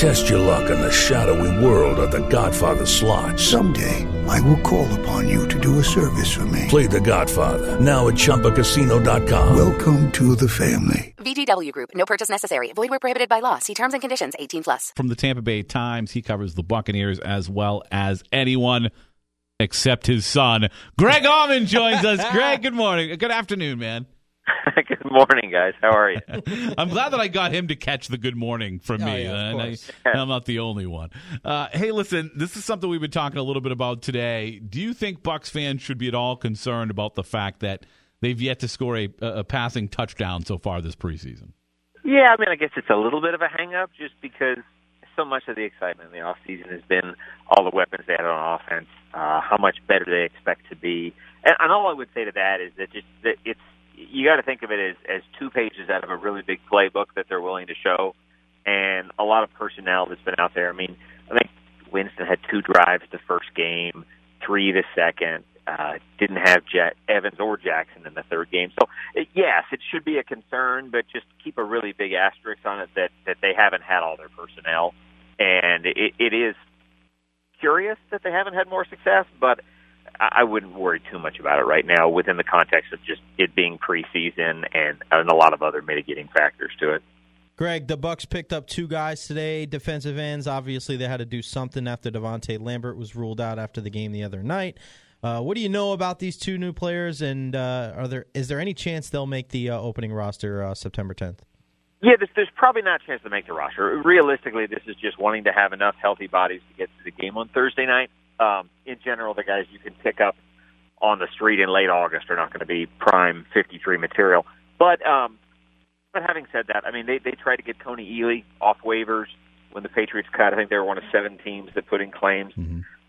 Test your luck in the shadowy world of The Godfather slot. Someday, I will call upon you to do a service for me. Play The Godfather now at ChumbaCasino.com. Welcome to the family. VGW Group. No purchase necessary. Void where prohibited by law. See terms and conditions. 18 plus. From the Tampa Bay Times, he covers the Buccaneers as well as anyone except his son. Greg Auman joins us. Greg, good morning. Good afternoon, man. good morning, guys. How are you? I'm glad that I got him to catch the good morning from Oh, me. yeah, and I, I'm not the only one. Uh, hey, listen, this is something we've been talking a little bit about today. Do you think Bucks fans should be at all concerned about the fact that they've yet to score a, a passing touchdown so far this preseason? Yeah, I mean, I guess it's a little bit of a hang-up just because so much of the excitement in the off season has been all the weapons they had on offense, uh, how much better they expect to be, and, and all I would say to that is that just that it's you got to think of it as as two pages out of a really big playbook that they're willing to show, and a lot of personnel that's been out there. I mean, I think Winston had two drives the first game, three the second. Uh, didn't have Jack, Evans or Jackson in the third game. So yes, it should be a concern, but just keep a really big asterisk on it that that they haven't had all their personnel, and it, it is curious that they haven't had more success, but I I wouldn't worry too much about it right now within the context of just it being preseason and, and a lot of other mitigating factors to it. Greg, the Bucks picked up two guys today, defensive ends. Obviously, they had to do something after Davonte Lambert was ruled out after the game the other night. Uh, what do you know about these two new players, and uh, are there is there any chance they'll make the uh, opening roster uh, September 10th? Yeah, there's, there's probably not a chance to make the roster. Realistically, this is just wanting to have enough healthy bodies to get to the game on Thursday night. Um, in general, the guys you can pick up on the street in late August are not going to be prime 53 material. But um, but having said that, I mean they they tried to get Kony Ealy off waivers when the Patriots cut. I think they were one of seven teams that put in claims,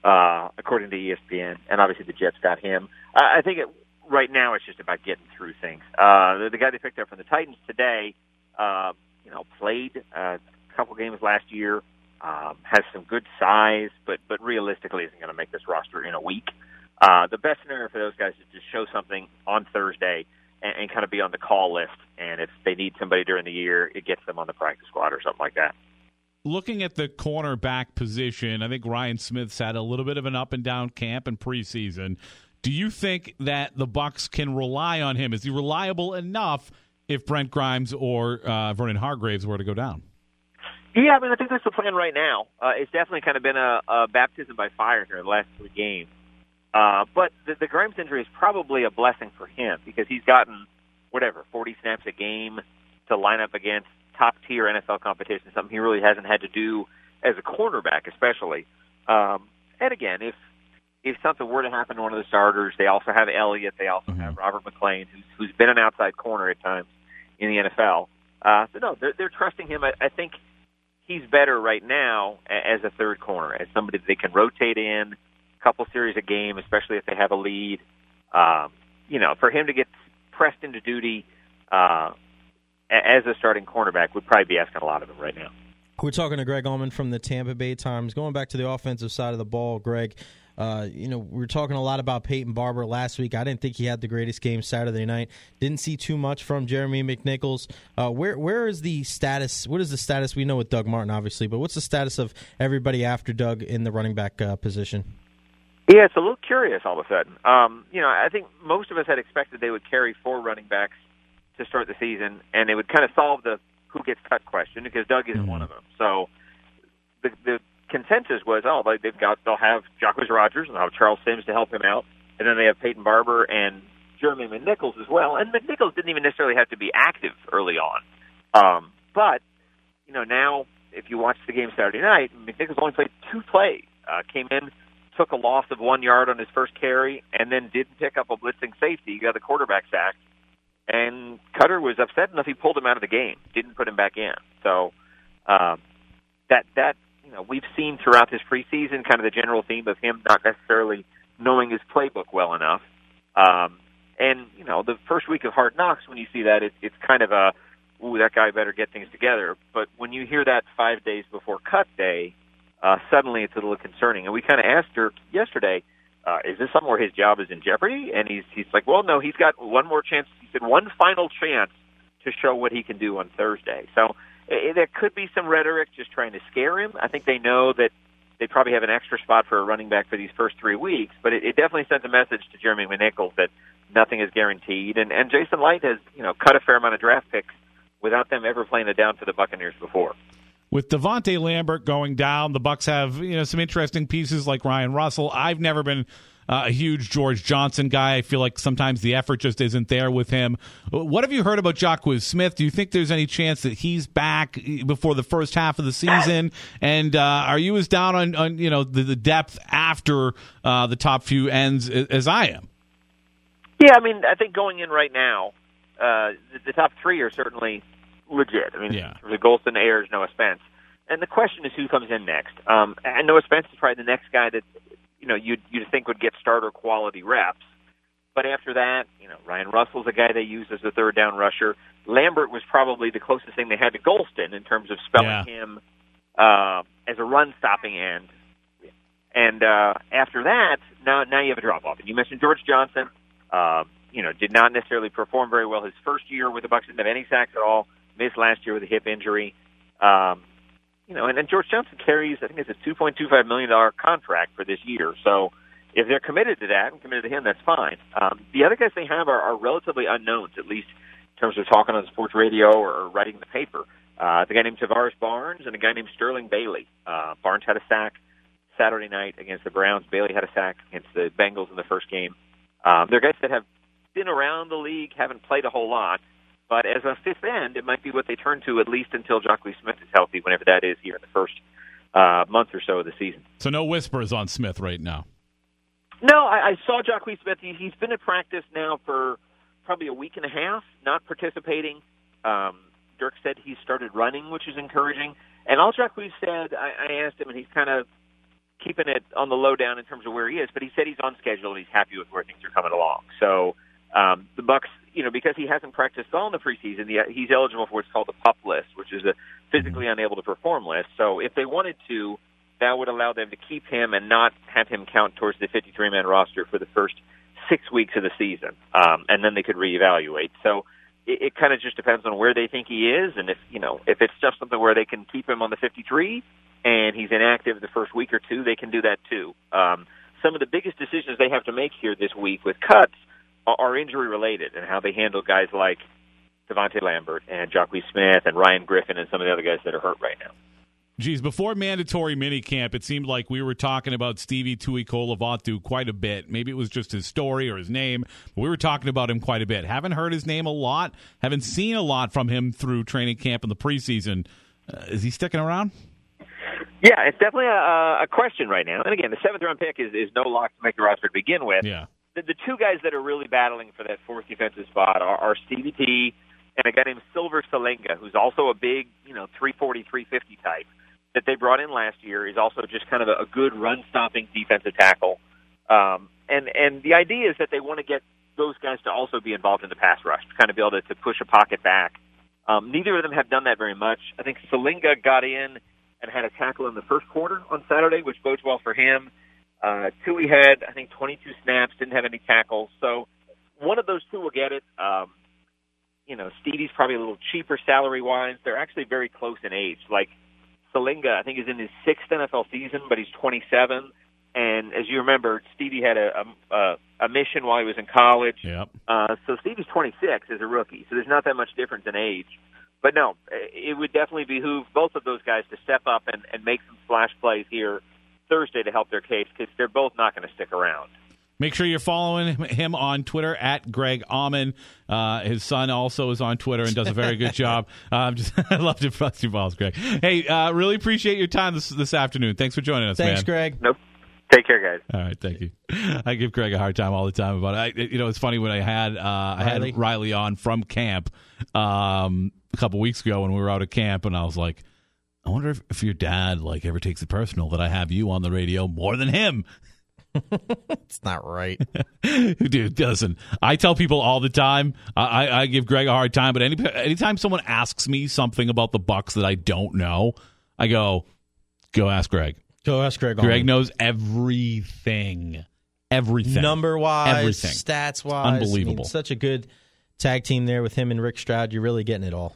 uh, according to ESPN, and obviously the Jets got him. I I think it, right now it's just about getting through things. Uh, the, the guy they picked up from the Titans today, uh, you know, played uh, a couple games last year. Um, has some good size, but but realistically isn't going to make this roster in a week. Uh, the best scenario for those guys is to show something on Thursday and, and kind of be on the call list. And if they need somebody during the year, it gets them on the practice squad or something like that. Looking at the cornerback position, I think Ryan Smith's had a little bit of an up and down camp in preseason. Do you think that the Bucks can rely on him? Is he reliable enough if Brent Grimes or uh, Vernon Hargreaves were to go down? Yeah, I mean, I think that's the plan right now. Uh, it's definitely kind of been a, a baptism by fire here the last three games. Uh, but the, the Grimes injury is probably a blessing for him because he's gotten whatever 40 snaps a game to line up against top tier NFL competition, something he really hasn't had to do as a cornerback, especially. Um, and again, if if something were to happen to one of the starters, they also have Elliott, they also have Robert McClain, who's who's been an outside corner at times in the NFL. Uh, so no, they're, they're trusting him. I, I think he's better right now as a third corner, as somebody that they can rotate in a couple series a game, especially if they have a lead. Um, you know, for him to get pressed into duty uh, as a starting cornerback would probably be asking a lot of him right now. We're talking to Greg Auman from the Tampa Bay Times. Going back to the offensive side of the ball, Greg, uh, you know, we were talking a lot about Peyton Barber last week. I didn't think he had the greatest game Saturday night. Didn't see too much from Jeremy McNichols. Uh, where where is the status? What is the status? We know with Doug Martin, obviously, but what's the status of everybody after Doug in the running back uh, position? Yeah, it's a little curious all of a sudden. Um, you know, I think most of us had expected they would carry four running backs to start the season, and they would kind of solve the who gets cut question because Doug isn't one of them. So the the consensus was, oh, they- they've got they'll have Jacquizz Rodgers and they'll have Charles Sims to help him out, and then they have Peyton Barber and Jeremy McNichols as well. And McNichols didn't even necessarily have to be active early on, um, but you know now if you watch the game Saturday night, McNichols only played two plays. Uh, came in, took a loss of one yard on his first carry, and then didn't pick up a blitzing safety. He got the quarterback sacked, and Koetter was upset enough he pulled him out of the game, didn't put him back in. So um, that that you know we've seen throughout this preseason kind of the general theme of him not necessarily knowing his playbook well enough. Um, and you know the first week of Hard Knocks, when you see that, it, it's kind of a ooh, that guy better get things together. But when you hear that five days before cut day, uh, suddenly it's a little concerning. And we kind of asked Dirk yesterday, uh, is this something where his job is in jeopardy? And he's he's like, well, no, he's got one more chance. He said one final chance to show what he can do on Thursday. So it, there could be some rhetoric just trying to scare him. I think they know that they probably have an extra spot for a running back for these first three weeks, but it, it definitely sends a message to Jeremy McNichols that nothing is guaranteed. And, and Jason Licht has, you know, cut a fair amount of draft picks without them ever playing it down for the Buccaneers before. With Davonte Lambert going down, the Bucks have you know some interesting pieces like Ryan Russell. I've never been uh, a huge George Johnson guy. I feel like sometimes the effort just isn't there with him. What have you heard about Jacquies Smith? Do you think there's any chance that he's back before the first half of the season? And uh, are you as down on, on you know the, the depth after uh, the top few ends as I am? Yeah, I mean, I think going in right now, uh, the, the top three are certainly legit. I mean, yeah. the Gholston, Ayers, Noah Spence. And the question is who comes in next. Um, and Noah Spence is probably the next guy that you know you'd you'd think would get starter quality reps. But after that, you know, Ryan Russell's a guy they use as a third down rusher. Lambert was probably the closest thing they had to Gholston in terms of spelling yeah. him uh, as a run stopping end. And uh, after that, now now you have a drop off. And you mentioned George Johnson. Uh, you know, did not necessarily perform very well his first year with the Bucks. Didn't have any sacks at all. Missed last year with a hip injury. Um, you know, and then George Johnson carries, I think it's a $2.25 million contract for this year. So if they're committed to that and committed to him, that's fine. Um, the other guys they have are, are relatively unknowns, at least in terms of talking on sports radio or, or writing the paper. Uh, the guy named Tavares Barnes and a guy named Sterling Bailey. Uh, Barnes had a sack Saturday night against the Browns. Bailey had a sack against the Bengals in the first game. Um, they're guys that have been around the league, haven't played a whole lot, but as a fifth end, it might be what they turn to at least until Jacquies Smith is healthy, whenever that is here in the first uh, month or so of the season. So no whispers on Smith right now. No, I, I saw Jacquies Smith. He, he's been at practice now for probably a week and a half, not participating. Um, Dirk said he started running, which is encouraging. And all Jacquies said, I, I asked him, and he's kind of keeping it on the lowdown in terms of where he is, but he said he's on schedule and he's happy with where things are coming along. So um, the Bucks, you know, because he hasn't practiced all in the preseason, he's eligible for what's called the pup list, which is a physically unable to perform list. So if they wanted to, that would allow them to keep him and not have him count towards the 53-man roster for the first six weeks of the season, um, and then they could reevaluate. So it, it kind of just depends on where they think he is, and if you know if it's just something where they can keep him on the 53 and he's inactive the first week or two, they can do that too. Um, some of the biggest decisions they have to make here this week with cuts are injury related and how they handle guys like Davonte Lambert and Jacquies Smith and Ryan Griffin and some of the other guys that are hurt right now. Geez, before mandatory minicamp, it seemed like we were talking about Stevie Tui Tu'ikolovatu quite a bit. Maybe it was just his story or his name, but we were talking about him quite a bit. Haven't heard his name a lot. Haven't seen a lot from him through training camp in the preseason. Uh, is he sticking around? Yeah, it's definitely a, a question right now. And again, the seventh round pick is, is no lock to make the roster to begin with. Yeah the, the two guys that are really battling for that fourth defensive spot are, are Stevie and a guy named Sealver Siliga, who's also a big, you know, 340, 350 type that they brought in last year. Is also just kind of a, a good run-stopping defensive tackle. Um, and and the idea is that they want to get those guys to also be involved in the pass rush, to kind of be able to, to push a pocket back. Um, neither of them have done that very much. I think Salenga got in and had a tackle in the first quarter on Saturday, which bodes well for him. Uh, Tui had, I think, 22 snaps, didn't have any tackles. So one of those two will get it. Um, you know, Stevie's probably a little cheaper salary wise. They're actually very close in age. Like Siliga, I think, is in his sixth NFL season, but he's 27. And as you remember, Stevie had a a, a mission while he was in college. Yep. Uh, so Stevie's 26 as a rookie. So there's not that much difference in age. But no, it would definitely behoove both of those guys to step up and, and make some splash plays here Thursday to help their case because they're both not going to stick around. Make sure you're following him on Twitter at Greg Auman. Uh, his son also is on Twitter and does a very good job. Um, just I love to bust your balls, Greg. Hey, uh, really appreciate your time this this afternoon. Thanks for joining us, Thanks, man. Greg. Nope. Take care, guys. All right, thank you. I give Greg a hard time all the time about it. I, you know, it's funny when I had uh, I had Riley? Riley on from camp um, a couple weeks ago when we were out of camp, and I was like, I wonder if, if your dad like ever takes it personal that I have you on the radio more than him. it's not right. Dude, listen, I tell people all the time. I, I give Greg a hard time, but any anytime someone asks me something about the Bucks that I don't know, I go, go ask Greg. Go ask Greg. Greg Auman. knows everything, everything, number wise, everything. stats wise. Unbelievable. such a good tag team there with him and Rick Stroud. You're really getting it all.